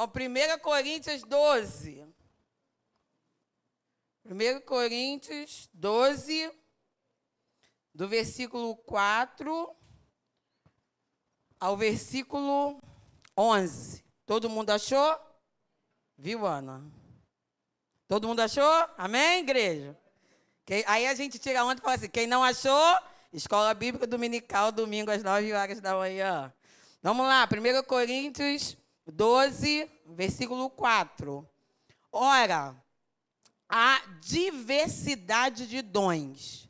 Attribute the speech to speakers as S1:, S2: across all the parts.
S1: Ó, 1 Coríntios 12. 1 Coríntios 12, do versículo 4 ao versículo 11. Todo mundo achou? Viu, Ana? Todo mundo achou? Amém, igreja? Aí a gente tira onda e fala assim: quem não achou, Escola Bíblica Dominical, domingo às 9 horas da manhã. Vamos lá, 1 Coríntios 12, versículo 4. Ora, há diversidade de dons,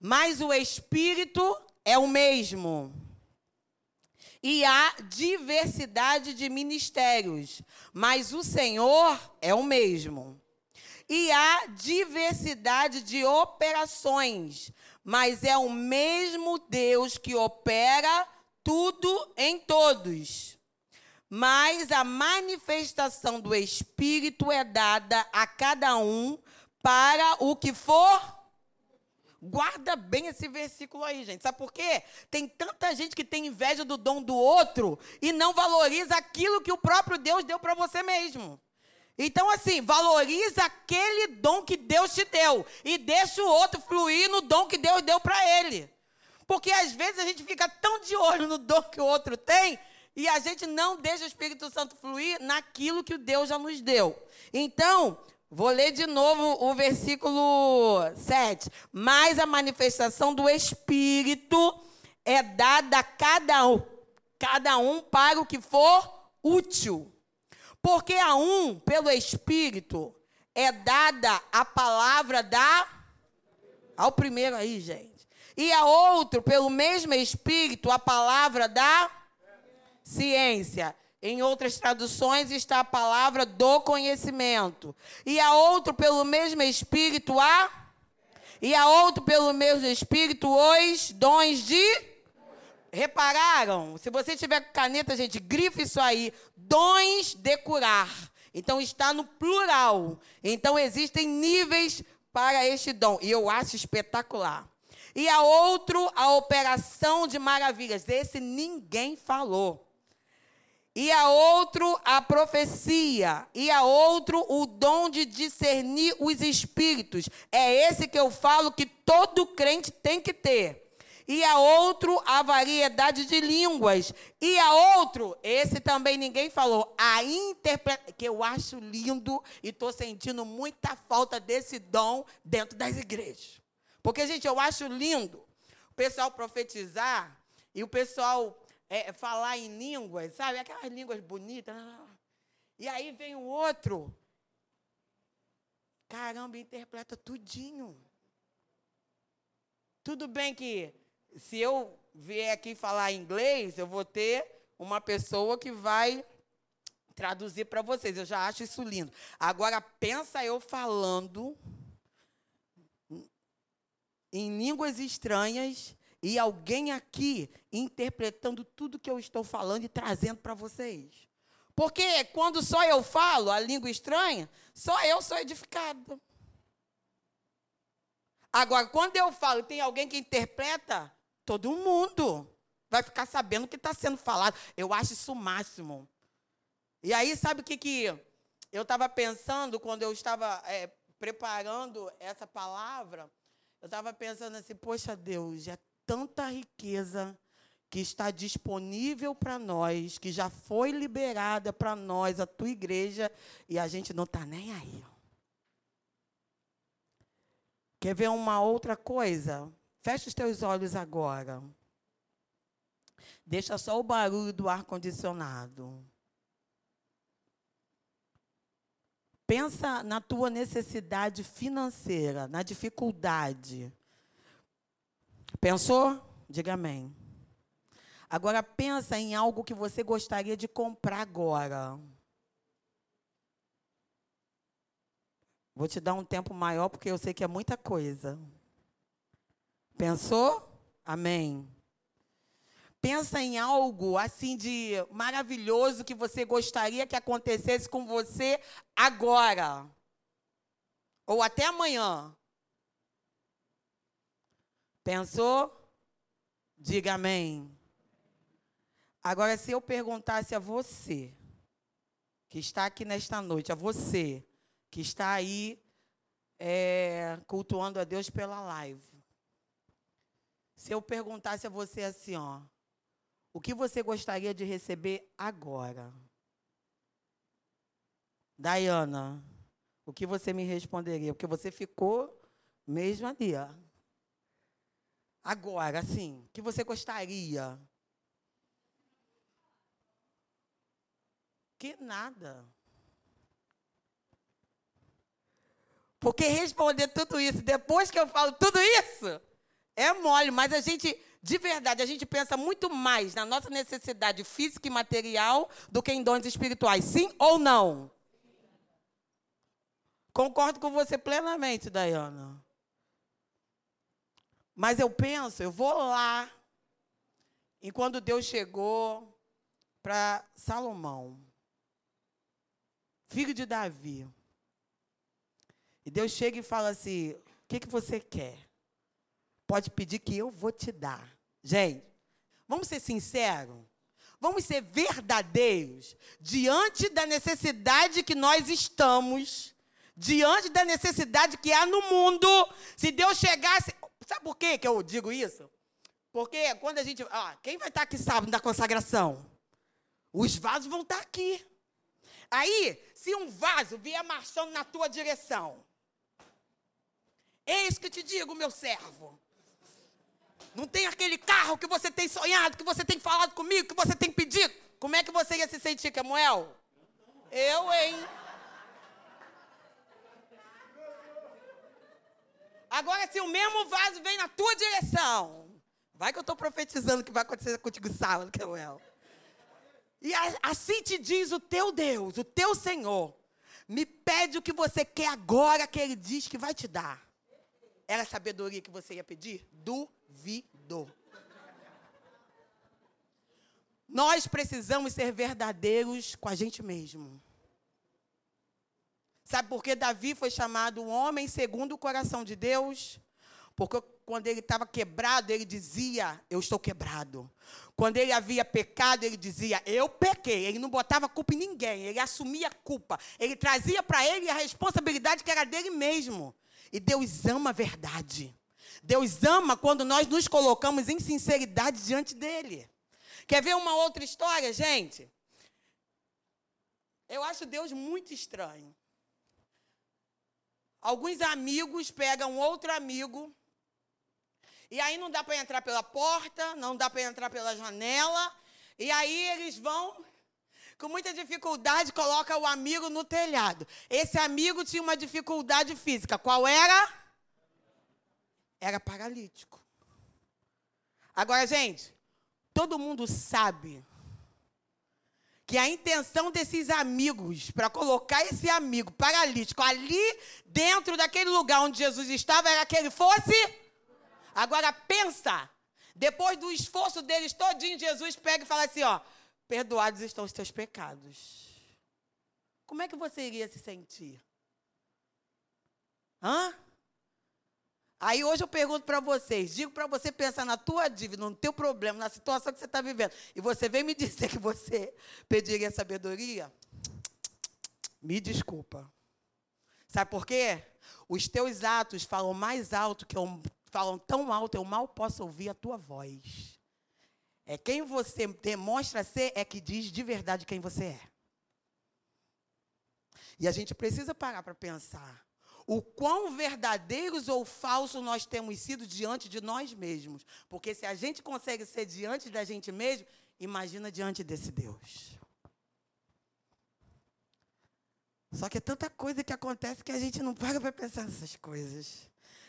S1: mas o Espírito é o mesmo. E há diversidade de ministérios, mas o Senhor é o mesmo. E há diversidade de operações, mas é o mesmo Deus que opera tudo em todos. Mas a manifestação do Espírito é dada a cada um para o que for Guarda bem esse versículo aí, gente. Sabe por quê? Tem tanta gente que tem inveja do dom do outro e não valoriza aquilo que o próprio Deus deu para você mesmo. Então, assim, valoriza aquele dom que Deus te deu e deixa o outro fluir no dom que Deus deu para ele. Porque às vezes a gente fica tão de olho no dom que o outro tem e a gente não deixa o Espírito Santo fluir naquilo que o Deus já nos deu. Então, Vou ler de novo o versículo 7. Mas a manifestação do Espírito é dada a cada um, cada um para o que for útil. Porque a um, pelo Espírito, é dada a palavra da. Ao primeiro aí, gente. E a outro, pelo mesmo Espírito, a palavra da ciência. Em outras traduções está a palavra do conhecimento. E a outro, pelo mesmo Espírito, a. E a outro, pelo mesmo Espírito, os dons de. Repararam? Se você tiver caneta, gente, grife isso aí. Dons de curar. Então está no plural. Então existem níveis para este dom. E eu acho espetacular. E a outro, a operação de maravilhas. Esse ninguém falou e a outro a profecia, e a outro o dom de discernir os espíritos. É esse que eu falo que todo crente tem que ter. E a outro a variedade de línguas. E a outro, esse também ninguém falou, a interpretação, que eu acho lindo e estou sentindo muita falta desse dom dentro das igrejas. Porque, gente, eu acho lindo o pessoal profetizar e o pessoal é, falar em línguas, sabe? Aquelas línguas bonitas. E aí vem o outro. Caramba, interpreta tudinho. Tudo bem que se eu vier aqui falar inglês, eu vou ter uma pessoa que vai traduzir para vocês. Eu já acho isso lindo. Agora pensa eu falando em línguas estranhas e alguém aqui interpretando tudo que eu estou falando e trazendo para vocês. Porque quando só eu falo a língua estranha, só eu sou edificado. Agora, quando eu falo e tem alguém que interpreta, todo mundo vai ficar sabendo o que está sendo falado. Eu acho isso o máximo. E aí, sabe o que, que eu estava pensando quando eu estava é, preparando essa palavra? Eu estava pensando assim, poxa Deus, é tanta riqueza que está disponível para nós, que já foi liberada para nós, a tua igreja, e a gente não está nem aí. Quer ver uma outra coisa? Fecha os teus olhos agora. Deixa só o barulho do ar-condicionado. Pensa na tua necessidade financeira, na dificuldade. Pensou? Diga amém. Agora pensa em algo que você gostaria de comprar agora. Vou te dar um tempo maior porque eu sei que é muita coisa. Pensou? Amém. Pensa em algo assim de maravilhoso que você gostaria que acontecesse com você agora. Ou até amanhã. Pensou? Diga amém. Agora, se eu perguntasse a você, que está aqui nesta noite, a você que está aí é, cultuando a Deus pela live. Se eu perguntasse a você assim, ó, o que você gostaria de receber agora? Dayana, o que você me responderia? Porque você ficou mesmo ali, ó. Agora, assim, que você gostaria? Que nada. Porque responder tudo isso, depois que eu falo tudo isso, é mole, mas a gente, de verdade, a gente pensa muito mais na nossa necessidade física e material do que em dons espirituais. Sim ou não? Concordo com você plenamente, Dayana. Mas eu penso, eu vou lá. E quando Deus chegou para Salomão, filho de Davi, e Deus chega e fala assim: o que, que você quer? Pode pedir que eu vou te dar. Gente, vamos ser sinceros? Vamos ser verdadeiros diante da necessidade que nós estamos, diante da necessidade que há no mundo. Se Deus chegasse. Sabe por quê que eu digo isso? Porque quando a gente. Ah, quem vai estar aqui sábado na consagração? Os vasos vão estar aqui. Aí, se um vaso vier marchando na tua direção, eis que te digo, meu servo. Não tem aquele carro que você tem sonhado, que você tem falado comigo, que você tem pedido. Como é que você ia se sentir, Camuel? Eu, hein? Agora, se o mesmo vaso vem na tua direção, vai que eu estou profetizando que vai acontecer contigo sábado, Camuel. E assim te diz o teu Deus, o teu Senhor. Me pede o que você quer agora, que Ele diz que vai te dar. Era a sabedoria que você ia pedir? Duvido. Nós precisamos ser verdadeiros com a gente mesmo. Sabe por que Davi foi chamado um homem segundo o coração de Deus? Porque quando ele estava quebrado, ele dizia: Eu estou quebrado. Quando ele havia pecado, ele dizia: Eu pequei. Ele não botava culpa em ninguém, ele assumia a culpa. Ele trazia para ele a responsabilidade que era dele mesmo. E Deus ama a verdade. Deus ama quando nós nos colocamos em sinceridade diante dele. Quer ver uma outra história, gente? Eu acho Deus muito estranho. Alguns amigos pegam outro amigo, e aí não dá para entrar pela porta, não dá para entrar pela janela, e aí eles vão com muita dificuldade, coloca o amigo no telhado. Esse amigo tinha uma dificuldade física. Qual era? Era paralítico. Agora, gente, todo mundo sabe que a intenção desses amigos para colocar esse amigo paralítico ali dentro daquele lugar onde Jesus estava era que ele fosse. Agora pensa, depois do esforço deles todinho, Jesus pega e fala assim, ó, perdoados estão os teus pecados. Como é que você iria se sentir? Hã? Aí hoje eu pergunto para vocês, digo para você pensar na tua dívida, no teu problema, na situação que você está vivendo, e você vem me dizer que você pediria sabedoria? Me desculpa. Sabe por quê? Os teus atos falam mais alto que eu, falam tão alto, eu mal posso ouvir a tua voz. É quem você demonstra ser é que diz de verdade quem você é. E a gente precisa parar para pensar o quão verdadeiros ou falsos nós temos sido diante de nós mesmos. Porque se a gente consegue ser diante da gente mesmo, imagina diante desse Deus. Só que é tanta coisa que acontece que a gente não para para pensar nessas coisas.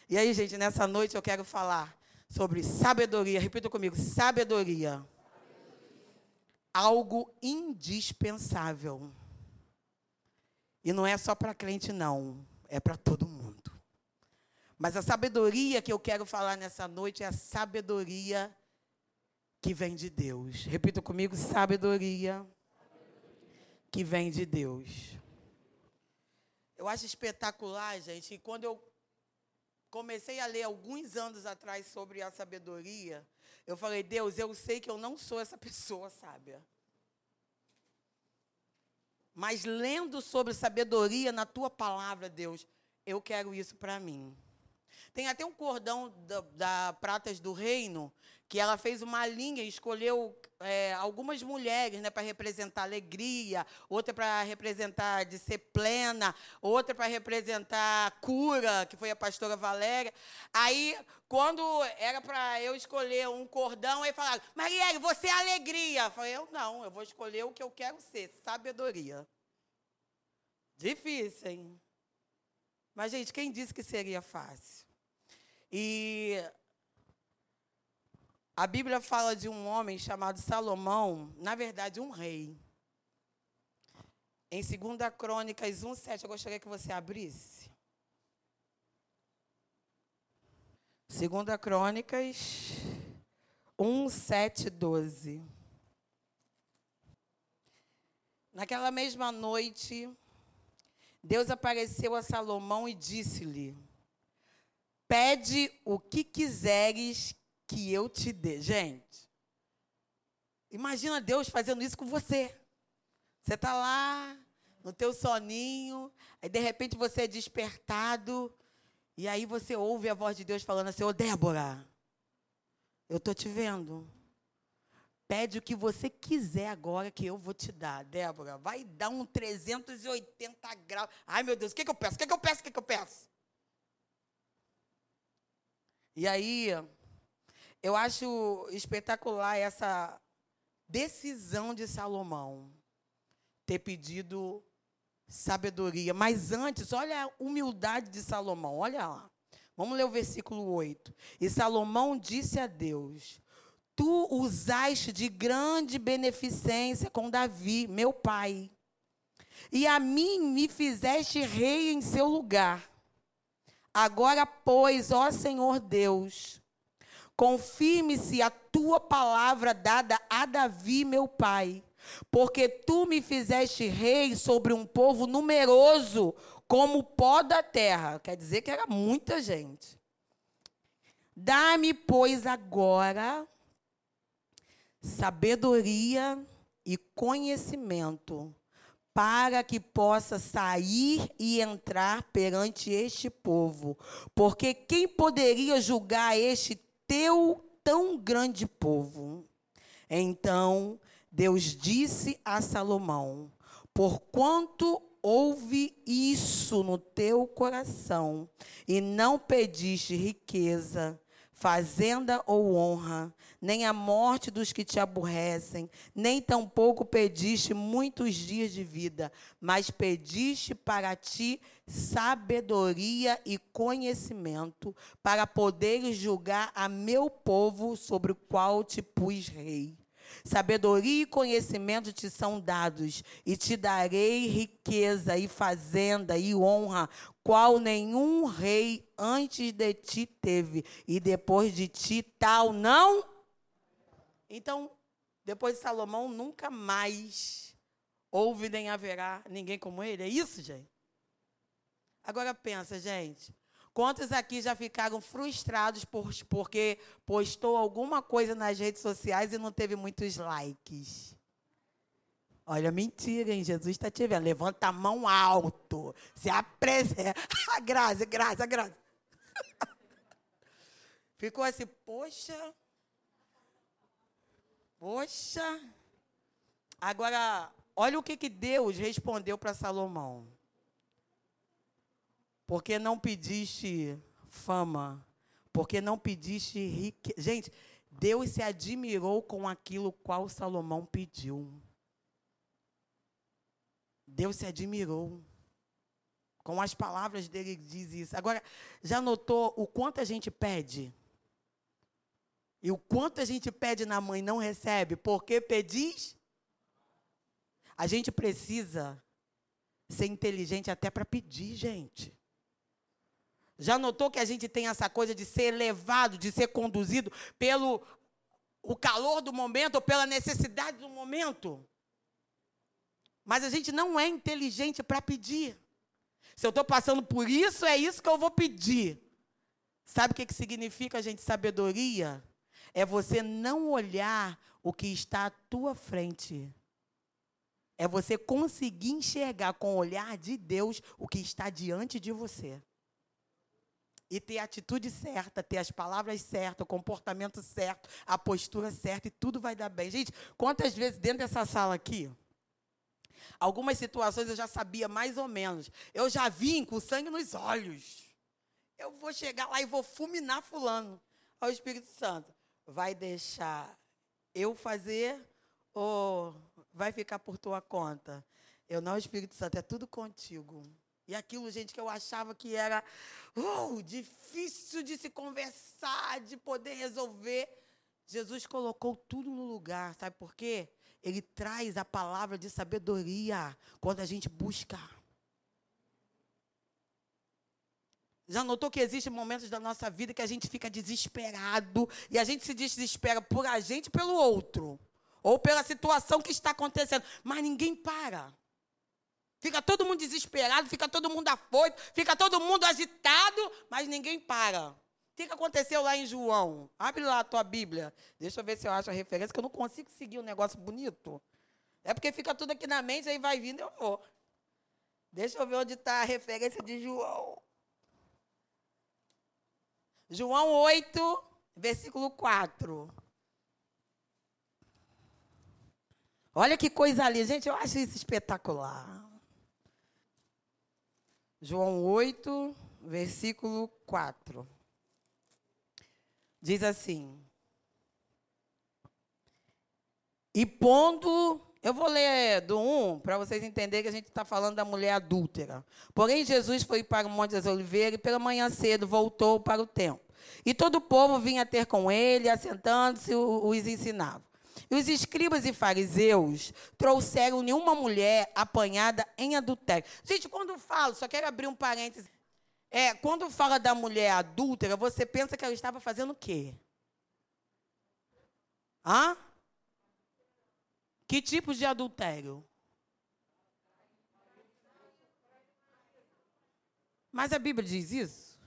S1: E aí, gente, nessa noite eu quero falar sobre sabedoria. Repita comigo: sabedoria. Algo indispensável. E não é só para crente, não. É para todo mundo. Mas a sabedoria que eu quero falar nessa noite é a sabedoria que vem de Deus. Repita comigo: sabedoria que vem de Deus. Eu acho espetacular, gente, e quando eu comecei a ler alguns anos atrás sobre a sabedoria, eu falei, Deus, eu sei que eu não sou essa pessoa sábia. Mas lendo sobre sabedoria na tua palavra, Deus, eu quero isso para mim. Tem até um cordão da, da, Pratas do Reino, que ela fez uma linha escolheu é, algumas mulheres né, para representar alegria, outra para representar de ser plena, outra para representar cura, que foi a pastora Valéria. Aí, quando era para eu escolher um cordão, aí falaram, Marielle, você é alegria. Eu falei, eu não, eu vou escolher o que eu quero ser, sabedoria. Difícil, hein? Mas, gente, quem disse que seria fácil? E a Bíblia fala de um homem chamado Salomão, na verdade, um rei. Em 2 Crônicas 1,7, eu gostaria que você abrisse. 2 Crônicas 1, 7, 12. Naquela mesma noite, Deus apareceu a Salomão e disse-lhe: Pede o que quiseres que eu te dê. Gente, imagina Deus fazendo isso com você. Você está lá, no teu soninho, aí de repente você é despertado, e aí você ouve a voz de Deus falando assim, ô Débora, eu estou te vendo. Pede o que você quiser agora que eu vou te dar. Débora, vai dar um 380 graus. Ai, meu Deus, o que, que eu peço? O que, que eu peço? O que, que eu peço? E aí, eu acho espetacular essa decisão de Salomão ter pedido sabedoria. Mas antes, olha a humildade de Salomão, olha lá. Vamos ler o versículo 8. E Salomão disse a Deus: Tu usaste de grande beneficência com Davi, meu pai, e a mim me fizeste rei em seu lugar. Agora, pois, ó Senhor Deus, Confirme-se a tua palavra dada a Davi, meu pai, porque tu me fizeste rei sobre um povo numeroso, como o pó da terra. Quer dizer que era muita gente. Dá-me, pois, agora sabedoria e conhecimento, para que possa sair e entrar perante este povo. Porque quem poderia julgar este teu tão grande povo. Então Deus disse a Salomão: Porquanto houve isso no teu coração, e não pediste riqueza, fazenda ou honra, nem a morte dos que te aborrecem, nem tampouco pediste muitos dias de vida, mas pediste para ti sabedoria e conhecimento, para poderes julgar a meu povo sobre o qual te pus rei. Sabedoria e conhecimento te são dados, e te darei riqueza e fazenda e honra, qual nenhum rei antes de ti teve, e depois de ti tal não. Então, depois de Salomão, nunca mais houve nem haverá ninguém como ele. É isso, gente? Agora pensa, gente. Quantos aqui já ficaram frustrados por, porque postou alguma coisa nas redes sociais e não teve muitos likes? Olha, mentira, hein? Jesus está te vendo. Levanta a mão alto. Se apresenta. Graça, graça, graça. Ficou assim, poxa. Poxa. Agora, olha o que, que Deus respondeu para Salomão. Porque não pediste fama, porque não pediste riqueza. Gente, Deus se admirou com aquilo qual Salomão pediu. Deus se admirou. Com as palavras dele diz isso. Agora, já notou o quanto a gente pede? E o quanto a gente pede na mãe não recebe? Porque pedis? A gente precisa ser inteligente até para pedir, gente. Já notou que a gente tem essa coisa de ser levado, de ser conduzido pelo o calor do momento ou pela necessidade do momento? Mas a gente não é inteligente para pedir. Se eu estou passando por isso, é isso que eu vou pedir. Sabe o que, que significa, gente, sabedoria? É você não olhar o que está à tua frente. é você conseguir enxergar com o olhar de Deus o que está diante de você. E ter a atitude certa, ter as palavras certas, o comportamento certo, a postura certa, e tudo vai dar bem. Gente, quantas vezes dentro dessa sala aqui, algumas situações eu já sabia mais ou menos. Eu já vim com sangue nos olhos. Eu vou chegar lá e vou fulminar fulano. Ao Espírito Santo, vai deixar eu fazer ou vai ficar por tua conta? Eu não, Espírito Santo, é tudo contigo. E aquilo, gente, que eu achava que era uh, difícil de se conversar, de poder resolver. Jesus colocou tudo no lugar, sabe por quê? Ele traz a palavra de sabedoria quando a gente busca. Já notou que existem momentos da nossa vida que a gente fica desesperado e a gente se desespera por a gente pelo outro, ou pela situação que está acontecendo, mas ninguém para. Fica todo mundo desesperado, fica todo mundo afoito, fica todo mundo agitado, mas ninguém para. O que aconteceu lá em João? Abre lá a tua Bíblia. Deixa eu ver se eu acho a referência, que eu não consigo seguir um negócio bonito. É porque fica tudo aqui na mente, aí vai vindo eu vou. Deixa eu ver onde está a referência de João. João 8, versículo 4. Olha que coisa ali, gente, eu acho isso espetacular. João 8, versículo 4. Diz assim: E pondo eu vou ler do 1 para vocês entenderem que a gente está falando da mulher adúltera. Porém, Jesus foi para o Monte das Oliveiras e pela manhã cedo voltou para o templo. E todo o povo vinha ter com ele, assentando-se, os ensinava. E os escribas e fariseus trouxeram nenhuma mulher apanhada em adultério. Gente, quando falo, só quero abrir um parênteses. É, quando fala da mulher adúltera, você pensa que ela estava fazendo o quê? Hã? Que tipo de adultério? Mas a Bíblia diz isso?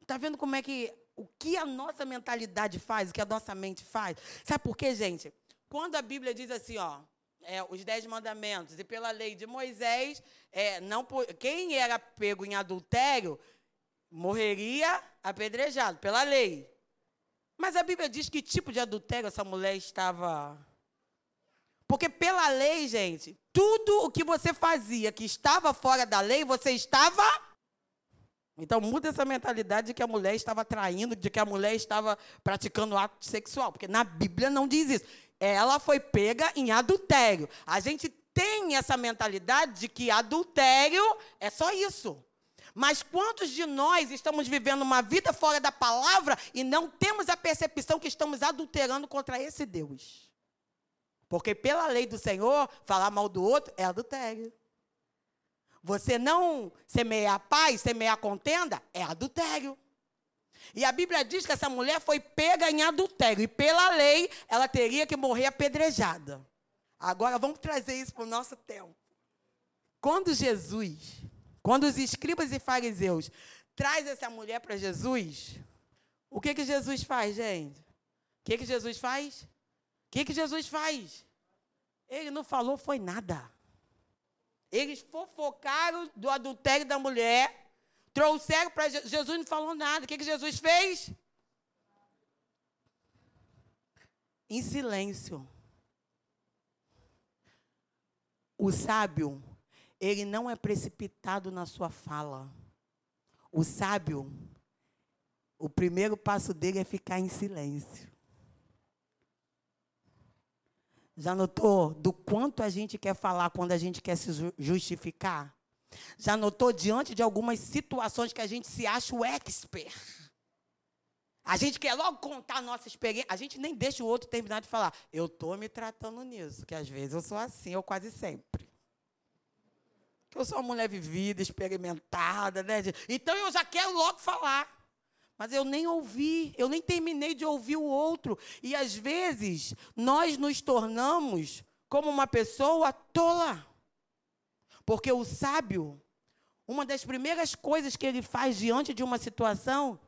S1: Está vendo como é que o que a nossa mentalidade faz, o que a nossa mente faz? Sabe por quê, gente? Quando a Bíblia diz assim, ó, é, os dez mandamentos e pela lei de Moisés, é, não quem era pego em adultério morreria apedrejado pela lei. Mas a Bíblia diz que tipo de adultério essa mulher estava. Porque pela lei, gente, tudo o que você fazia que estava fora da lei, você estava. Então muda essa mentalidade de que a mulher estava traindo, de que a mulher estava praticando ato sexual, porque na Bíblia não diz isso. Ela foi pega em adultério. A gente tem essa mentalidade de que adultério é só isso. Mas quantos de nós estamos vivendo uma vida fora da palavra e não temos a percepção que estamos adulterando contra esse Deus? Porque pela lei do Senhor, falar mal do outro é adultério. Você não semear paz, semear contenda, é adultério. E a Bíblia diz que essa mulher foi pega em adultério. E pela lei, ela teria que morrer apedrejada. Agora vamos trazer isso para o nosso tempo. Quando Jesus quando os escribas e fariseus traz essa mulher para Jesus, o que que Jesus faz, gente? O que que Jesus faz? O que que Jesus faz? Ele não falou foi nada. Eles fofocaram do adultério da mulher, trouxeram para Jesus, Jesus não falou nada. O que que Jesus fez? Em silêncio. O sábio ele não é precipitado na sua fala. O sábio, o primeiro passo dele é ficar em silêncio. Já notou do quanto a gente quer falar quando a gente quer se justificar? Já notou diante de algumas situações que a gente se acha o expert? A gente quer logo contar a nossa experiência. A gente nem deixa o outro terminar de falar. Eu estou me tratando nisso, que às vezes eu sou assim, ou quase sempre que eu sou uma mulher vivida, experimentada, né? Então eu já quero logo falar. Mas eu nem ouvi, eu nem terminei de ouvir o outro. E às vezes nós nos tornamos como uma pessoa tola. Porque o sábio, uma das primeiras coisas que ele faz diante de uma situação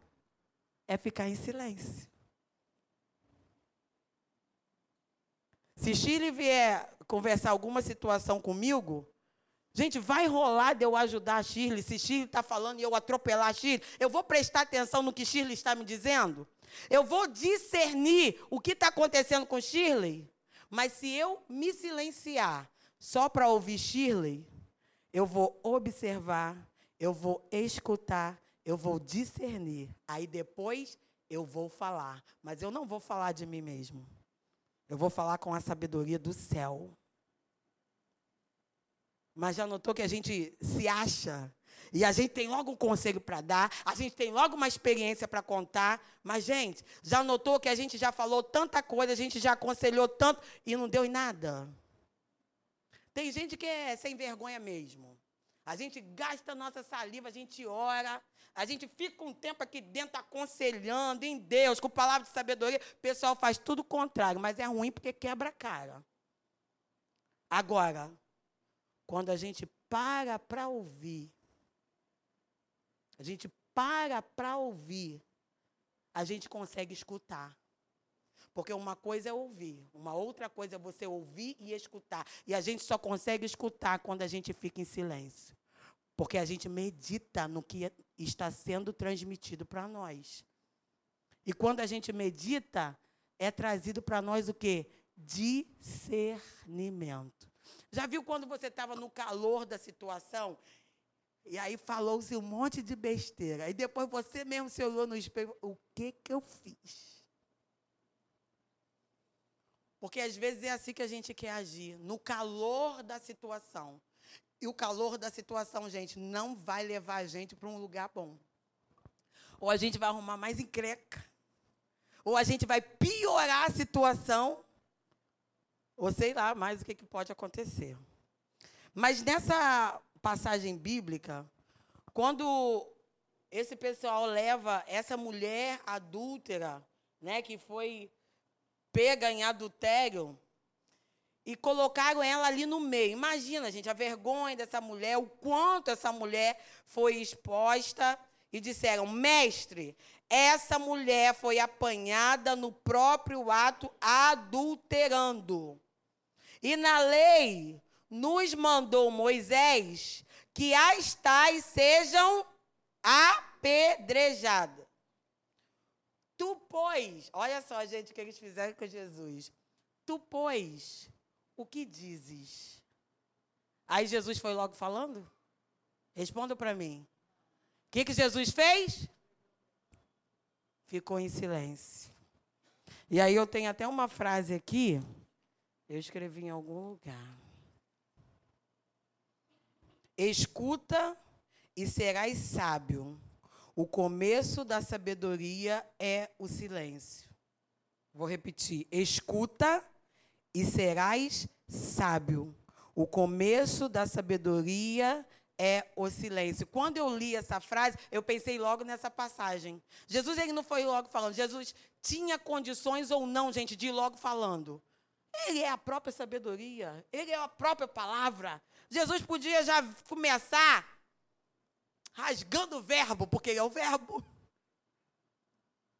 S1: é ficar em silêncio. Se Shirley vier conversar alguma situação comigo, gente, vai rolar de eu ajudar a Shirley. Se Shirley está falando e eu atropelar a Shirley, eu vou prestar atenção no que Shirley está me dizendo? Eu vou discernir o que está acontecendo com Shirley? Mas se eu me silenciar só para ouvir Shirley, eu vou observar, eu vou escutar, eu vou discernir. Aí depois eu vou falar. Mas eu não vou falar de mim mesmo. Eu vou falar com a sabedoria do céu. Mas já notou que a gente se acha e a gente tem logo um conselho para dar, a gente tem logo uma experiência para contar. Mas, gente, já notou que a gente já falou tanta coisa, a gente já aconselhou tanto e não deu em nada? Tem gente que é sem vergonha mesmo. A gente gasta nossa saliva, a gente ora, a gente fica um tempo aqui dentro aconselhando em Deus, com palavras de sabedoria. O pessoal faz tudo o contrário, mas é ruim porque quebra a cara. Agora, quando a gente para para ouvir, a gente para para ouvir, a gente consegue escutar. Porque uma coisa é ouvir, uma outra coisa é você ouvir e escutar. E a gente só consegue escutar quando a gente fica em silêncio. Porque a gente medita no que está sendo transmitido para nós. E quando a gente medita, é trazido para nós o quê? Discernimento. Já viu quando você estava no calor da situação e aí falou-se um monte de besteira. E depois você mesmo se olhou no espelho. O que, que eu fiz? Porque às vezes é assim que a gente quer agir, no calor da situação. E o calor da situação, gente, não vai levar a gente para um lugar bom. Ou a gente vai arrumar mais encreca. Ou a gente vai piorar a situação. Ou sei lá mais o que, que pode acontecer. Mas nessa passagem bíblica, quando esse pessoal leva essa mulher adúltera, né, que foi pega em adultério, e colocaram ela ali no meio. Imagina, gente, a vergonha dessa mulher, o quanto essa mulher foi exposta. E disseram: Mestre, essa mulher foi apanhada no próprio ato adulterando. E na lei nos mandou Moisés que as tais sejam apedrejadas. Tu, pois, olha só, gente, o que eles fizeram com Jesus. Tu, pois, o que dizes? Aí Jesus foi logo falando? Responda para mim. O que, que Jesus fez? Ficou em silêncio. E aí eu tenho até uma frase aqui, eu escrevi em algum lugar. Escuta e serás sábio. O começo da sabedoria é o silêncio. Vou repetir. Escuta e serás sábio. O começo da sabedoria é o silêncio. Quando eu li essa frase, eu pensei logo nessa passagem. Jesus ele não foi logo falando. Jesus tinha condições ou não, gente, de ir logo falando. Ele é a própria sabedoria, ele é a própria palavra. Jesus podia já começar rasgando o verbo, porque ele é o verbo. O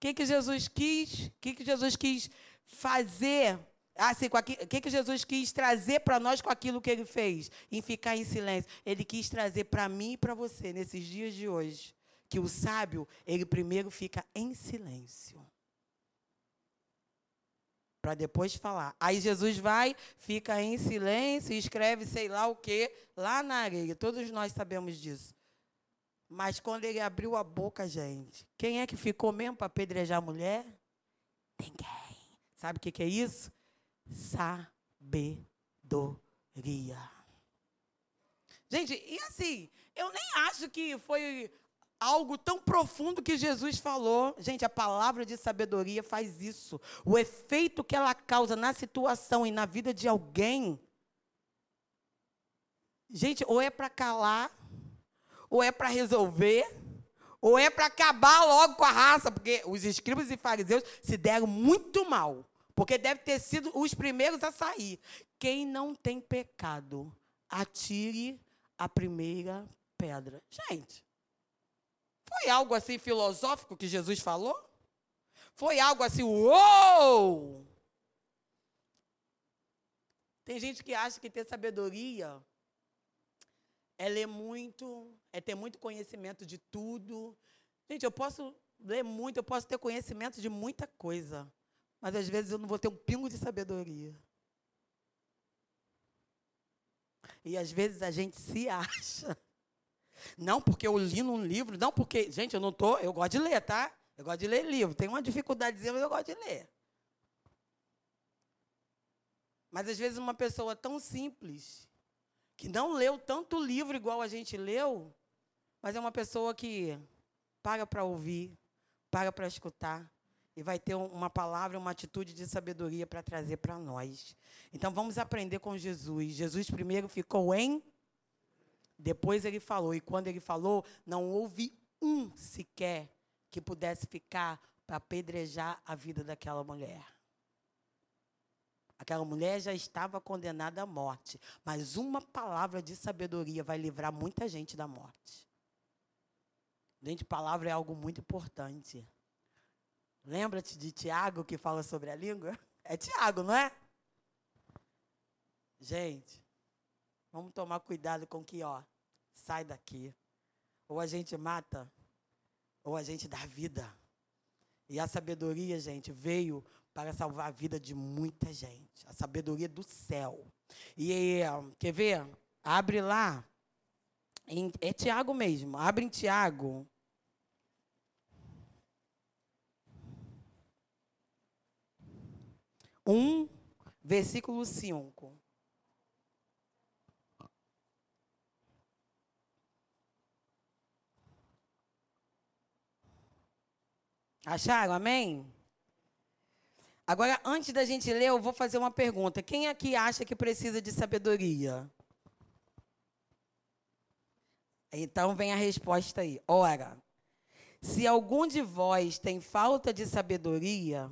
S1: que, que Jesus quis? O que, que Jesus quis fazer? Assim, o que, que Jesus quis trazer para nós com aquilo que ele fez? Em ficar em silêncio. Ele quis trazer para mim e para você, nesses dias de hoje, que o sábio, ele primeiro fica em silêncio para depois falar. Aí Jesus vai, fica em silêncio escreve sei lá o que lá na areia. Todos nós sabemos disso. Mas quando ele abriu a boca, gente, quem é que ficou mesmo para apedrejar a mulher? Ninguém. Sabe o que, que é isso? Sabedoria. Gente, e assim, eu nem acho que foi algo tão profundo que Jesus falou. Gente, a palavra de sabedoria faz isso. O efeito que ela causa na situação e na vida de alguém. Gente, ou é para calar, ou é para resolver, ou é para acabar logo com a raça, porque os escribas e fariseus se deram muito mal, porque deve ter sido os primeiros a sair. Quem não tem pecado, atire a primeira pedra. Gente, foi algo assim filosófico que Jesus falou? Foi algo assim, uou! Tem gente que acha que ter sabedoria é ler muito, é ter muito conhecimento de tudo. Gente, eu posso ler muito, eu posso ter conhecimento de muita coisa, mas às vezes eu não vou ter um pingo de sabedoria. E às vezes a gente se acha. Não porque eu li num livro, não porque, gente, eu não tô, eu gosto de ler, tá? Eu gosto de ler livro. Tem uma dificuldadezinha, mas eu gosto de ler. Mas às vezes uma pessoa tão simples, que não leu tanto livro igual a gente leu, mas é uma pessoa que paga para ouvir, paga para escutar e vai ter uma palavra, uma atitude de sabedoria para trazer para nós. Então vamos aprender com Jesus. Jesus primeiro ficou em depois ele falou, e quando ele falou, não houve um sequer que pudesse ficar para apedrejar a vida daquela mulher. Aquela mulher já estava condenada à morte, mas uma palavra de sabedoria vai livrar muita gente da morte. Gente, palavra é algo muito importante. Lembra-te de Tiago que fala sobre a língua? É Tiago, não é? Gente, vamos tomar cuidado com que, ó, sai daqui. Ou a gente mata, ou a gente dá vida. E a sabedoria, gente, veio para salvar a vida de muita gente. A sabedoria do céu. E quer ver? Abre lá. É Tiago mesmo. Abre em Tiago. Um, versículo 5. Acharam? Amém? Agora, antes da gente ler, eu vou fazer uma pergunta. Quem aqui acha que precisa de sabedoria? Então vem a resposta aí. Ora, se algum de vós tem falta de sabedoria,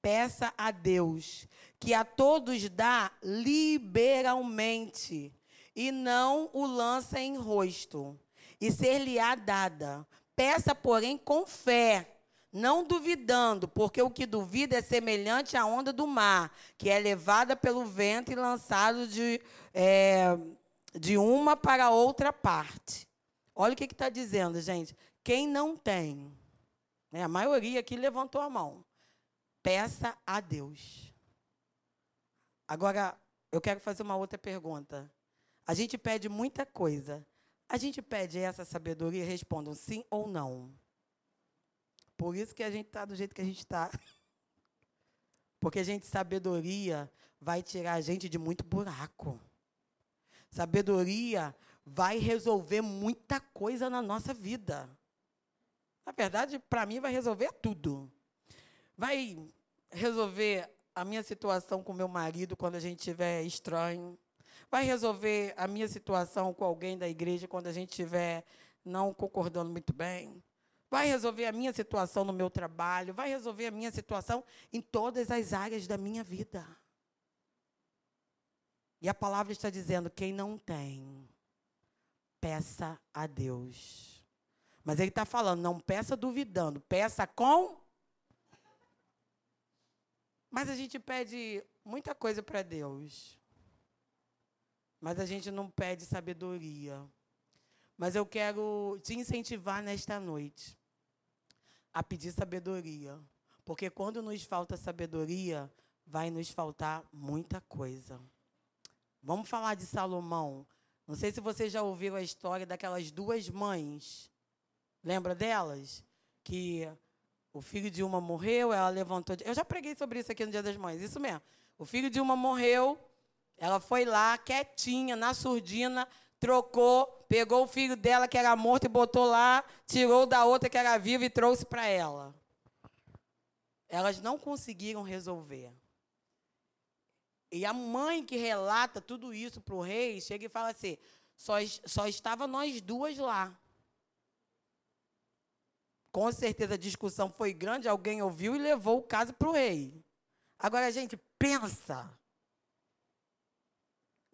S1: peça a Deus, que a todos dá liberalmente, e não o lança em rosto, e ser-lhe-á dada. Peça, porém, com fé não duvidando, porque o que duvida é semelhante à onda do mar, que é levada pelo vento e lançado de, é, de uma para outra parte. Olha o que está dizendo, gente. Quem não tem, né, a maioria aqui levantou a mão, peça a Deus. Agora, eu quero fazer uma outra pergunta. A gente pede muita coisa. A gente pede essa sabedoria? Respondam sim ou não. Por isso que a gente está do jeito que a gente está. Porque gente, sabedoria, vai tirar a gente de muito buraco. Sabedoria vai resolver muita coisa na nossa vida. Na verdade, para mim, vai resolver tudo. Vai resolver a minha situação com meu marido quando a gente estiver estranho. Vai resolver a minha situação com alguém da igreja quando a gente estiver não concordando muito bem vai resolver a minha situação no meu trabalho, vai resolver a minha situação em todas as áreas da minha vida. E a palavra está dizendo: quem não tem, peça a Deus. Mas ele está falando, não peça duvidando, peça com. Mas a gente pede muita coisa para Deus. Mas a gente não pede sabedoria. Mas eu quero te incentivar nesta noite a pedir sabedoria. Porque quando nos falta sabedoria, vai nos faltar muita coisa. Vamos falar de Salomão. Não sei se vocês já ouviram a história daquelas duas mães. Lembra delas? Que o filho de uma morreu, ela levantou. Eu já preguei sobre isso aqui no Dia das Mães, isso mesmo. O filho de uma morreu, ela foi lá, quietinha, na surdina, trocou, pegou o filho dela que era morto e botou lá, tirou da outra que era viva e trouxe para ela. Elas não conseguiram resolver. E a mãe que relata tudo isso para o rei chega e fala assim: só, só estava nós duas lá. Com certeza a discussão foi grande, alguém ouviu e levou o caso para o rei. Agora, gente, pensa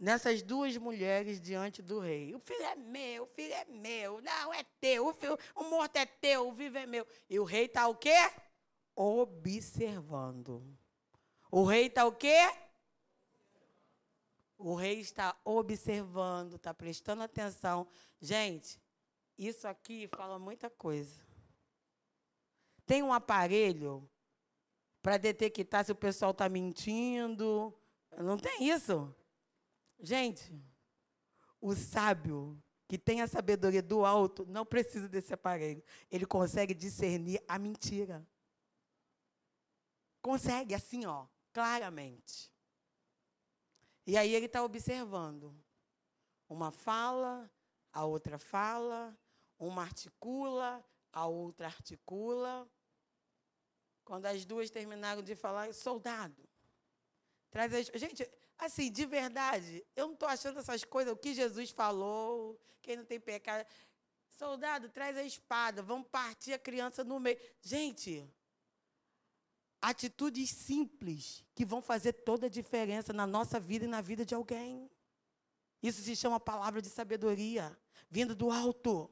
S1: nessas duas mulheres diante do rei. O filho é meu, o filho é meu, não é teu, o, filho, o morto é teu, o vivo é meu. E o rei está o quê? Observando. O rei está o quê? O rei está observando, está prestando atenção. Gente, isso aqui fala muita coisa. Tem um aparelho para detectar se o pessoal está mentindo. Não tem isso. Gente, o sábio que tem a sabedoria do alto não precisa desse aparelho. Ele consegue discernir a mentira. Consegue, assim, ó, claramente. E aí ele está observando. Uma fala, a outra fala, uma articula, a outra articula. Quando as duas terminaram de falar, soldado, traz as. Gente, assim, de verdade, eu não estou achando essas coisas, o que Jesus falou, quem não tem pecado. Soldado, traz a espada, vamos partir a criança no meio. Gente, atitudes simples que vão fazer toda a diferença na nossa vida e na vida de alguém. Isso se chama palavra de sabedoria, vindo do alto.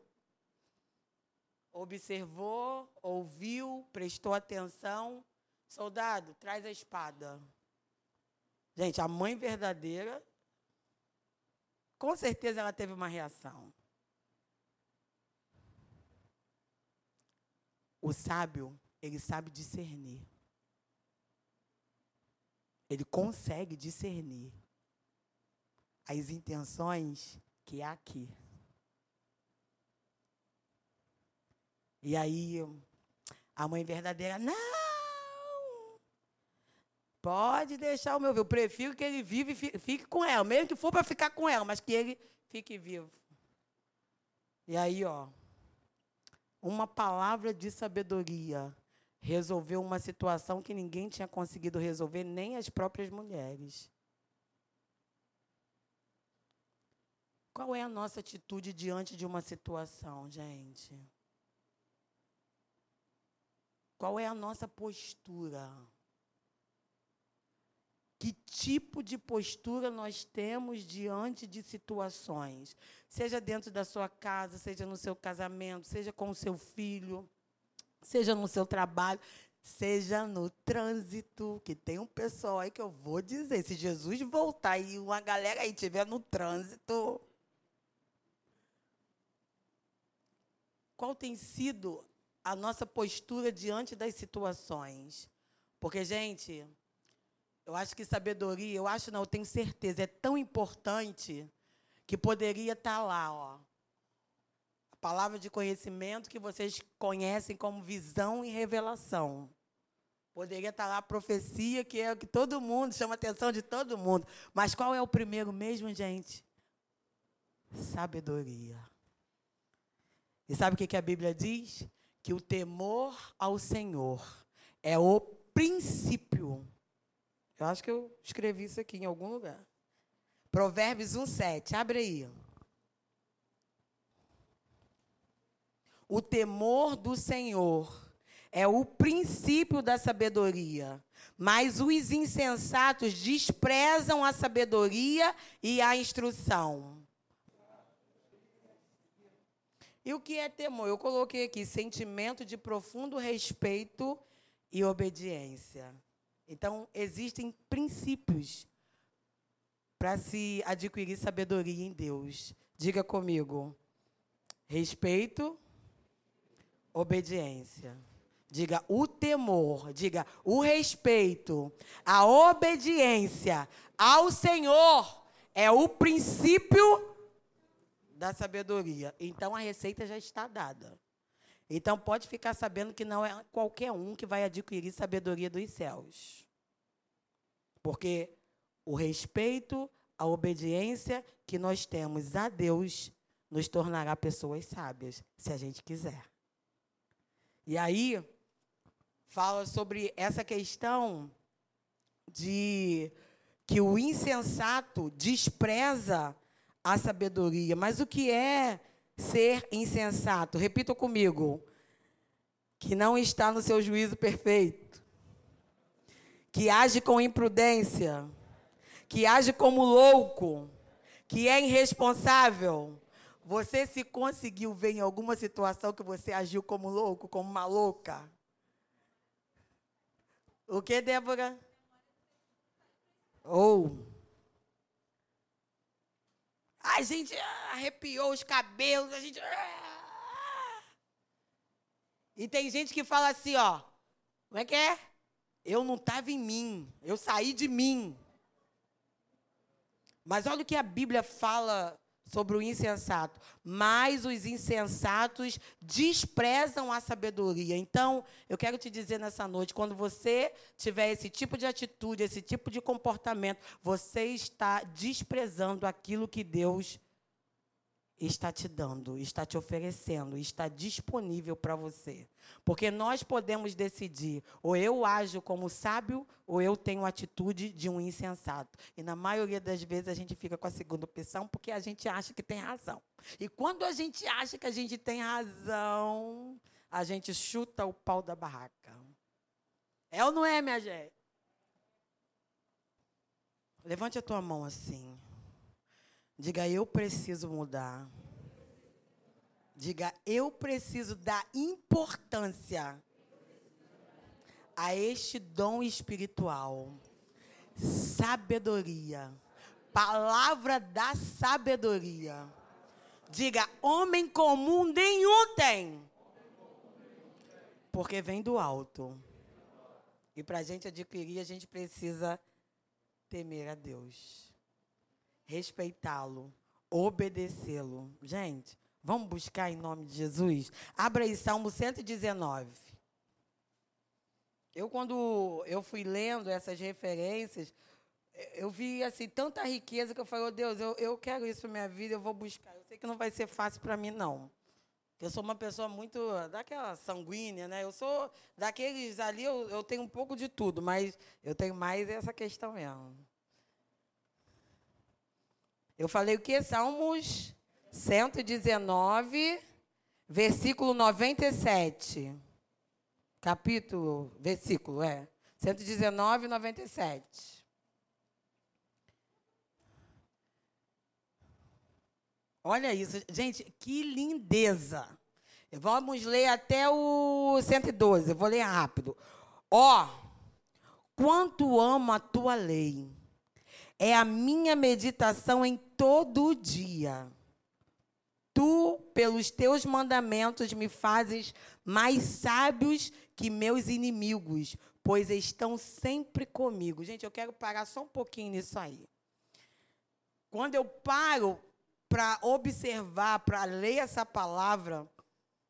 S1: Observou, ouviu, prestou atenção. Soldado, traz a espada. Gente, a mãe verdadeira, com certeza ela teve uma reação. O sábio, ele sabe discernir. Ele consegue discernir as intenções que há aqui. E aí, a mãe verdadeira, não! Pode deixar o meu vivo. Eu prefiro que ele vive e fique com ela, mesmo que for para ficar com ela, mas que ele fique vivo. E aí, ó, uma palavra de sabedoria resolveu uma situação que ninguém tinha conseguido resolver, nem as próprias mulheres. Qual é a nossa atitude diante de uma situação, gente? Qual é a nossa postura? Que tipo de postura nós temos diante de situações, seja dentro da sua casa, seja no seu casamento, seja com o seu filho, seja no seu trabalho, seja no trânsito, que tem um pessoal aí que eu vou dizer, se Jesus voltar e uma galera aí estiver no trânsito, qual tem sido a nossa postura diante das situações? Porque, gente, eu acho que sabedoria, eu acho não, eu tenho certeza, é tão importante que poderia estar lá, ó. A palavra de conhecimento que vocês conhecem como visão e revelação. Poderia estar lá a profecia, que é o que todo mundo chama a atenção de todo mundo. Mas qual é o primeiro mesmo, gente? Sabedoria. E sabe o que a Bíblia diz? Que o temor ao Senhor é o princípio eu acho que eu escrevi isso aqui em algum lugar. Provérbios 1, 7. Abre aí. O temor do Senhor é o princípio da sabedoria, mas os insensatos desprezam a sabedoria e a instrução. E o que é temor? Eu coloquei aqui sentimento de profundo respeito e obediência. Então, existem princípios para se adquirir sabedoria em Deus. Diga comigo: respeito, obediência. Diga o temor, diga o respeito, a obediência ao Senhor é o princípio da sabedoria. Então a receita já está dada. Então pode ficar sabendo que não é qualquer um que vai adquirir sabedoria dos céus. Porque o respeito, a obediência que nós temos a Deus nos tornará pessoas sábias, se a gente quiser. E aí fala sobre essa questão de que o insensato despreza a sabedoria. Mas o que é ser insensato. Repita comigo. Que não está no seu juízo perfeito. Que age com imprudência. Que age como louco. Que é irresponsável. Você se conseguiu ver em alguma situação que você agiu como louco, como uma louca? O que, Débora? Ou. Oh. A gente arrepiou os cabelos, a gente. E tem gente que fala assim, ó. Como é que é? Eu não estava em mim, eu saí de mim. Mas olha o que a Bíblia fala sobre o insensato. Mas os insensatos desprezam a sabedoria. Então, eu quero te dizer nessa noite: quando você tiver esse tipo de atitude, esse tipo de comportamento, você está desprezando aquilo que Deus está te dando, está te oferecendo, está disponível para você. Porque nós podemos decidir, ou eu ajo como sábio, ou eu tenho a atitude de um insensato. E na maioria das vezes a gente fica com a segunda opção porque a gente acha que tem razão. E quando a gente acha que a gente tem razão, a gente chuta o pau da barraca. É ou não é, minha gente? Levante a tua mão assim. Diga, eu preciso mudar. Diga, eu preciso dar importância a este dom espiritual. Sabedoria. Palavra da sabedoria. Diga, homem comum nenhum tem. Porque vem do alto. E para a gente adquirir, a gente precisa temer a Deus respeitá-lo, obedecê-lo. Gente, vamos buscar em nome de Jesus? Abra aí Salmo 119. Eu, quando eu fui lendo essas referências, eu vi assim tanta riqueza que eu falei, oh, Deus, eu, eu quero isso para minha vida, eu vou buscar. Eu sei que não vai ser fácil para mim, não. Eu sou uma pessoa muito daquela sanguínea, né? Eu sou daqueles ali, eu, eu tenho um pouco de tudo, mas eu tenho mais essa questão mesmo. Eu falei o que? Salmos 119, versículo 97. Capítulo, versículo, é. 119, 97. Olha isso, gente, que lindeza. Vamos ler até o 112, eu vou ler rápido. Ó, oh, quanto amo a tua lei é a minha meditação em todo dia. Tu, pelos teus mandamentos, me fazes mais sábios que meus inimigos, pois estão sempre comigo. Gente, eu quero parar só um pouquinho nisso aí. Quando eu paro para observar, para ler essa palavra,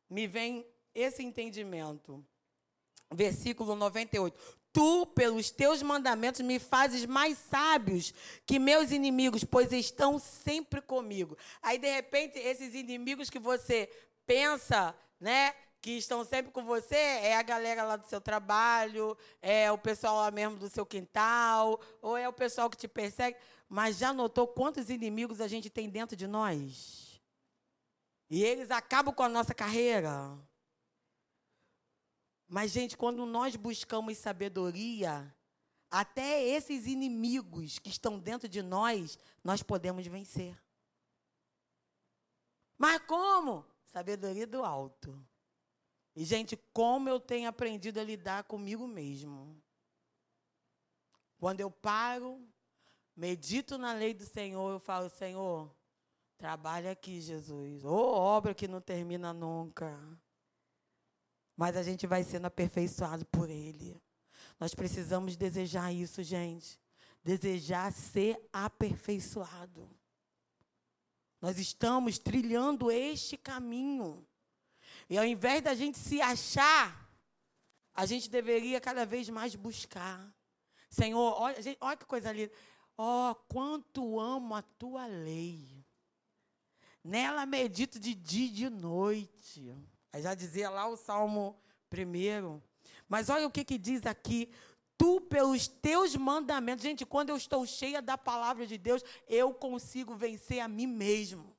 S1: me vem esse entendimento. Versículo 98. Tu, pelos teus mandamentos, me fazes mais sábios que meus inimigos, pois estão sempre comigo. Aí, de repente, esses inimigos que você pensa, né, que estão sempre com você, é a galera lá do seu trabalho, é o pessoal lá mesmo do seu quintal, ou é o pessoal que te persegue. Mas já notou quantos inimigos a gente tem dentro de nós? E eles acabam com a nossa carreira. Mas, gente, quando nós buscamos sabedoria, até esses inimigos que estão dentro de nós, nós podemos vencer. Mas como? Sabedoria do alto. E, gente, como eu tenho aprendido a lidar comigo mesmo. Quando eu paro, medito na lei do Senhor, eu falo, Senhor, trabalha aqui, Jesus. Ô, oh, obra que não termina nunca mas a gente vai sendo aperfeiçoado por Ele. Nós precisamos desejar isso, gente. Desejar ser aperfeiçoado. Nós estamos trilhando este caminho. E ao invés da gente se achar, a gente deveria cada vez mais buscar. Senhor, olha, gente, olha que coisa linda. Oh, quanto amo a tua lei. Nela medito de dia e de noite. Aí já dizia lá o Salmo primeiro. Mas olha o que, que diz aqui. Tu, pelos teus mandamentos, gente, quando eu estou cheia da palavra de Deus, eu consigo vencer a mim mesmo.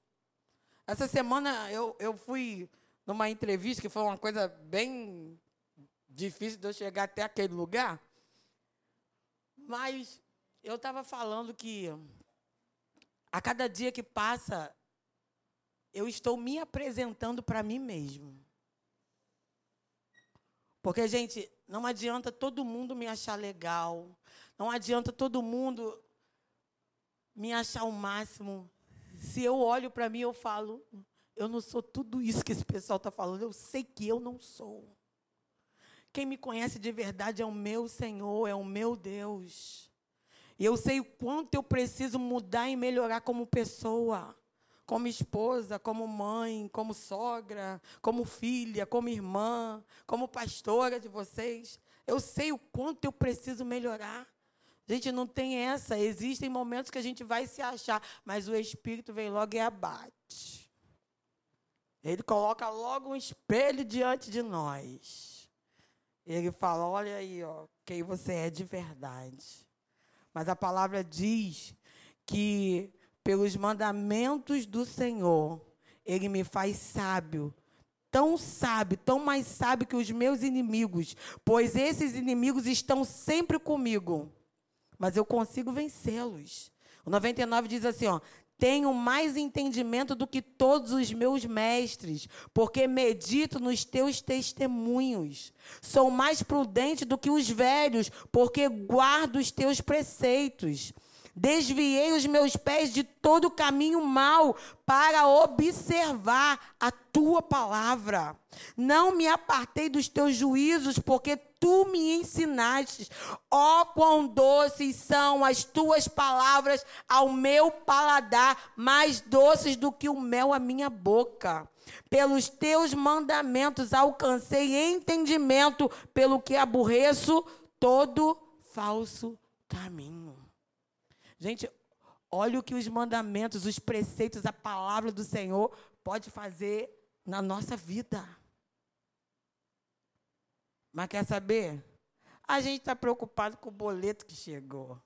S1: Essa semana eu, eu fui numa entrevista que foi uma coisa bem difícil de eu chegar até aquele lugar. Mas eu estava falando que a cada dia que passa, eu estou me apresentando para mim mesmo. Porque, gente, não adianta todo mundo me achar legal, não adianta todo mundo me achar o máximo
S2: se eu olho para mim, eu falo, eu não sou tudo isso que esse pessoal está falando, eu sei que eu não sou. Quem me conhece de verdade é o meu Senhor, é o meu Deus. E eu sei o quanto eu preciso mudar e melhorar como pessoa, como esposa, como mãe, como sogra, como filha, como irmã, como pastora de vocês. Eu sei o quanto eu preciso melhorar. Gente, não tem essa. Existem momentos que a gente vai se achar, mas o Espírito vem logo e abate. Ele coloca logo um espelho diante de nós. Ele fala: Olha aí, ó, quem você é de verdade. Mas a palavra diz que, pelos mandamentos do Senhor, Ele me faz sábio. Tão sábio, tão mais sábio que os meus inimigos, pois esses inimigos estão sempre comigo, mas eu consigo vencê-los. O 99 diz assim: ó, tenho mais entendimento do que todos os meus mestres, porque medito nos teus testemunhos. Sou mais prudente do que os velhos, porque guardo os teus preceitos. Desviei os meus pés de todo caminho mau para observar a tua palavra. Não me apartei dos teus juízos, porque tu me ensinaste. Ó, oh, quão doces são as tuas palavras ao meu paladar, mais doces do que o mel à minha boca. Pelos teus mandamentos alcancei entendimento, pelo que aborreço todo falso caminho. Gente, olha o que os mandamentos, os preceitos, a palavra do Senhor pode fazer na nossa vida. Mas quer saber? A gente está preocupado com o boleto que chegou.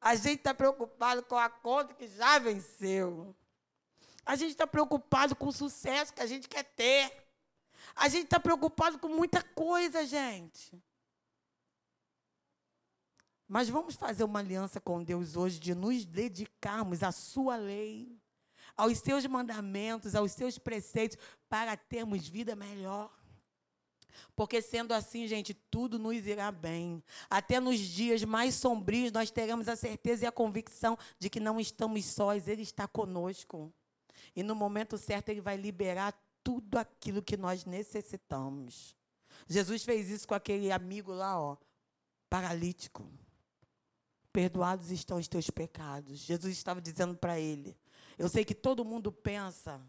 S2: A gente está preocupado com a conta que já venceu. A gente está preocupado com o sucesso que a gente quer ter. A gente está preocupado com muita coisa, gente. Mas vamos fazer uma aliança com Deus hoje de nos dedicarmos à sua lei, aos seus mandamentos, aos seus preceitos, para termos vida melhor. Porque sendo assim, gente, tudo nos irá bem. Até nos dias mais sombrios, nós teremos a certeza e a convicção de que não estamos sós, Ele está conosco. E no momento certo, Ele vai liberar tudo aquilo que nós necessitamos. Jesus fez isso com aquele amigo lá, ó, paralítico. Perdoados estão os teus pecados. Jesus estava dizendo para ele. Eu sei que todo mundo pensa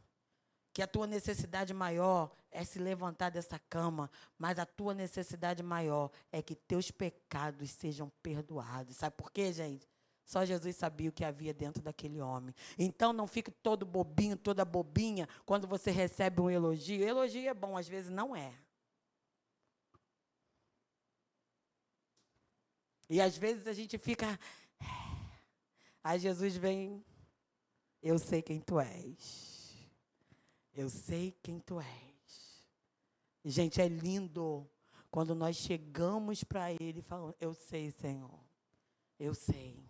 S2: que a tua necessidade maior é se levantar dessa cama, mas a tua necessidade maior é que teus pecados sejam perdoados. Sabe por quê, gente? Só Jesus sabia o que havia dentro daquele homem. Então não fique todo bobinho, toda bobinha quando você recebe um elogio. Elogio é bom, às vezes não é. E às vezes a gente fica. Aí Jesus vem, eu sei quem tu és. Eu sei quem tu és. Gente, é lindo quando nós chegamos para Ele e falamos: Eu sei, Senhor. Eu sei.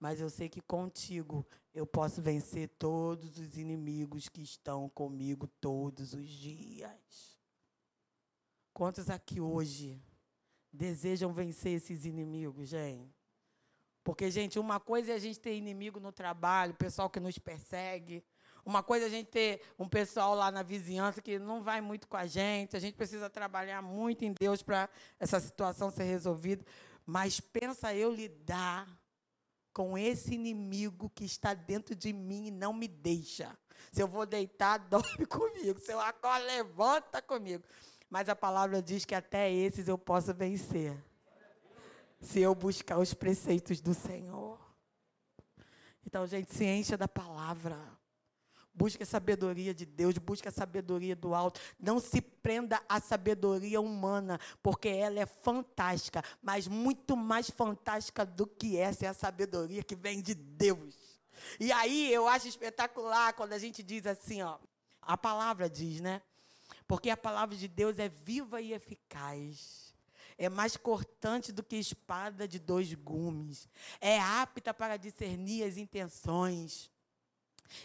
S2: Mas eu sei que contigo eu posso vencer todos os inimigos que estão comigo todos os dias. Quantos aqui hoje desejam vencer esses inimigos, gente. Porque, gente, uma coisa é a gente ter inimigo no trabalho, pessoal que nos persegue. Uma coisa é a gente ter um pessoal lá na vizinhança que não vai muito com a gente. A gente precisa trabalhar muito em Deus para essa situação ser resolvida. Mas pensa eu lidar com esse inimigo que está dentro de mim e não me deixa. Se eu vou deitar, dorme comigo. Se eu acordo, levanta comigo. Mas a palavra diz que até esses eu posso vencer. Se eu buscar os preceitos do Senhor. Então, gente, se encha da palavra. Busque a sabedoria de Deus, busque a sabedoria do alto. Não se prenda à sabedoria humana, porque ela é fantástica, mas muito mais fantástica do que essa é a sabedoria que vem de Deus. E aí eu acho espetacular quando a gente diz assim, ó, a palavra diz, né? Porque a palavra de Deus é viva e eficaz. É mais cortante do que espada de dois gumes. É apta para discernir as intenções.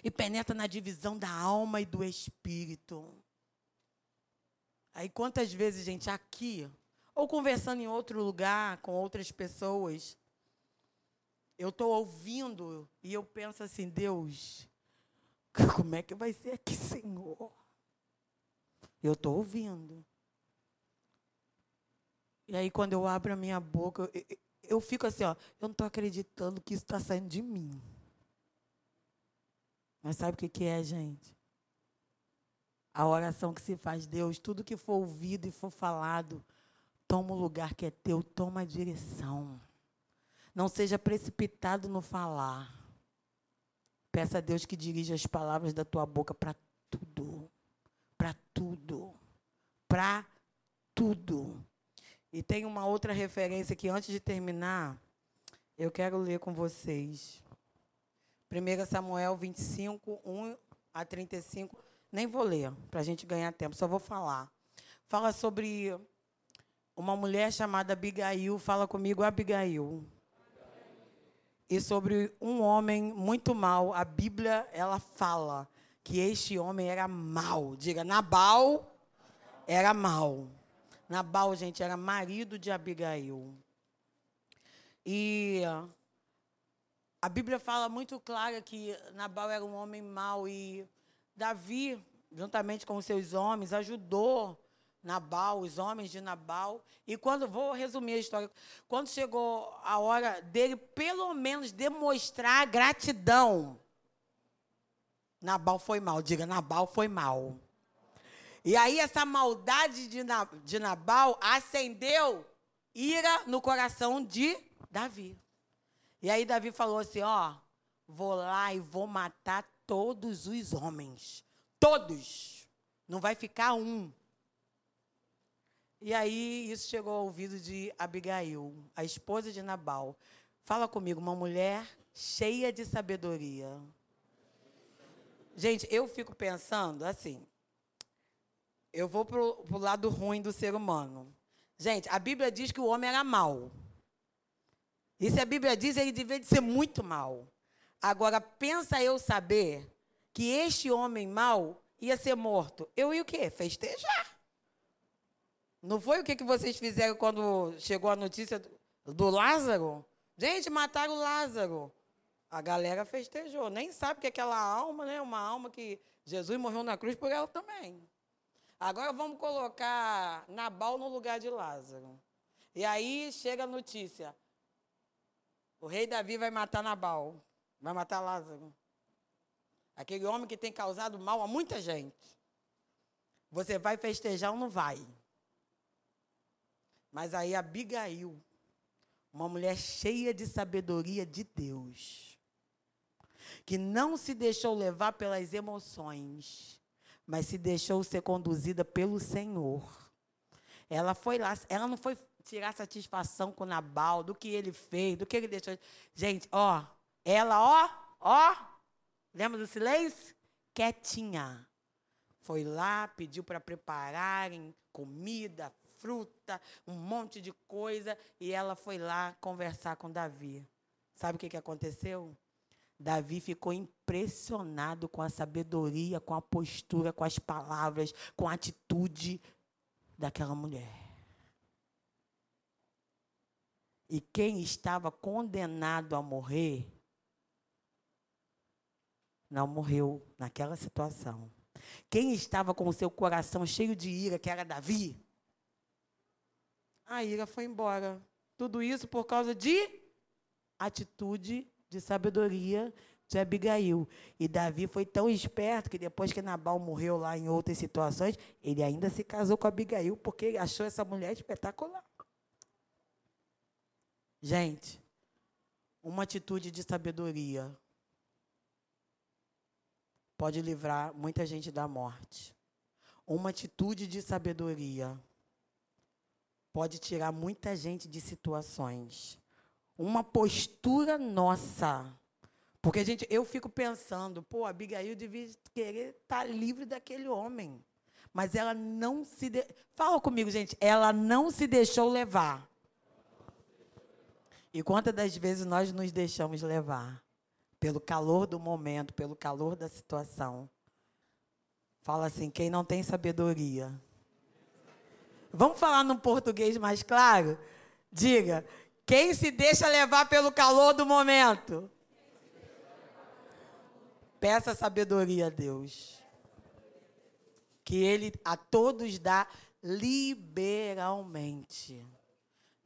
S2: E penetra na divisão da alma e do espírito. Aí quantas vezes, gente, aqui, ou conversando em outro lugar com outras pessoas, eu estou ouvindo e eu penso assim, Deus, como é que vai ser aqui, Senhor? Eu estou ouvindo. E aí, quando eu abro a minha boca, eu, eu fico assim, ó, eu não estou acreditando que isso está saindo de mim. Mas sabe o que, que é, gente? A oração que se faz, Deus, tudo que for ouvido e for falado, toma o lugar que é teu, toma a direção. Não seja precipitado no falar. Peça a Deus que dirija as palavras da tua boca para tudo. Para tudo. Para tudo. E tem uma outra referência que, antes de terminar, eu quero ler com vocês. 1 Samuel 25, 1 a 35. Nem vou ler, para a gente ganhar tempo, só vou falar. Fala sobre uma mulher chamada Abigail. Fala comigo, Abigail e sobre um homem muito mau. A Bíblia ela fala que este homem era mau. Diga, Nabal era mau. Nabal, gente, era marido de Abigail. E a Bíblia fala muito clara que Nabal era um homem mau e Davi, juntamente com os seus homens, ajudou Nabal, os homens de Nabal. E quando, vou resumir a história, quando chegou a hora dele, pelo menos, demonstrar gratidão, Nabal foi mal. Diga, Nabal foi mal. E aí, essa maldade de, de Nabal acendeu ira no coração de Davi. E aí, Davi falou assim: Ó, vou lá e vou matar todos os homens. Todos. Não vai ficar um. E aí isso chegou ao ouvido de Abigail, a esposa de Nabal. Fala comigo, uma mulher cheia de sabedoria. Gente, eu fico pensando assim. Eu vou para o lado ruim do ser humano. Gente, a Bíblia diz que o homem era mau. E se a Bíblia diz, ele devia de ser muito mau. Agora, pensa eu saber que este homem mau ia ser morto. Eu ia o quê? Festejar. Não foi o que, que vocês fizeram quando chegou a notícia do Lázaro? Gente, mataram o Lázaro. A galera festejou. Nem sabe que aquela alma, né? Uma alma que Jesus morreu na cruz por ela também. Agora vamos colocar Nabal no lugar de Lázaro. E aí chega a notícia. O rei Davi vai matar Nabal. Vai matar Lázaro. Aquele homem que tem causado mal a muita gente. Você vai festejar ou não vai? Mas aí Abigail, uma mulher cheia de sabedoria de Deus, que não se deixou levar pelas emoções, mas se deixou ser conduzida pelo Senhor. Ela foi lá, ela não foi tirar satisfação com Nabal, do que ele fez, do que ele deixou. Gente, ó, ela, ó, ó, lembra do silêncio? Quietinha. Foi lá, pediu para prepararem comida, fruta, um monte de coisa, e ela foi lá conversar com Davi. Sabe o que, que aconteceu? Davi ficou impressionado com a sabedoria, com a postura, com as palavras, com a atitude daquela mulher. E quem estava condenado a morrer, não morreu naquela situação. Quem estava com o seu coração cheio de ira, que era Davi, a ira foi embora. Tudo isso por causa de atitude de sabedoria de Abigail. E Davi foi tão esperto que depois que Nabal morreu lá em outras situações, ele ainda se casou com Abigail porque achou essa mulher espetacular. Gente, uma atitude de sabedoria pode livrar muita gente da morte. Uma atitude de sabedoria pode tirar muita gente de situações. Uma postura nossa. Porque, gente, eu fico pensando, pô, a Abigail devia querer estar tá livre daquele homem. Mas ela não se. De... Fala comigo, gente. Ela não se deixou levar. E quantas das vezes nós nos deixamos levar? Pelo calor do momento, pelo calor da situação. Fala assim: quem não tem sabedoria Vamos falar num português mais claro? Diga,
S1: Quem se deixa levar pelo calor do momento? Peça sabedoria a Deus. Que Ele a todos dá liberalmente.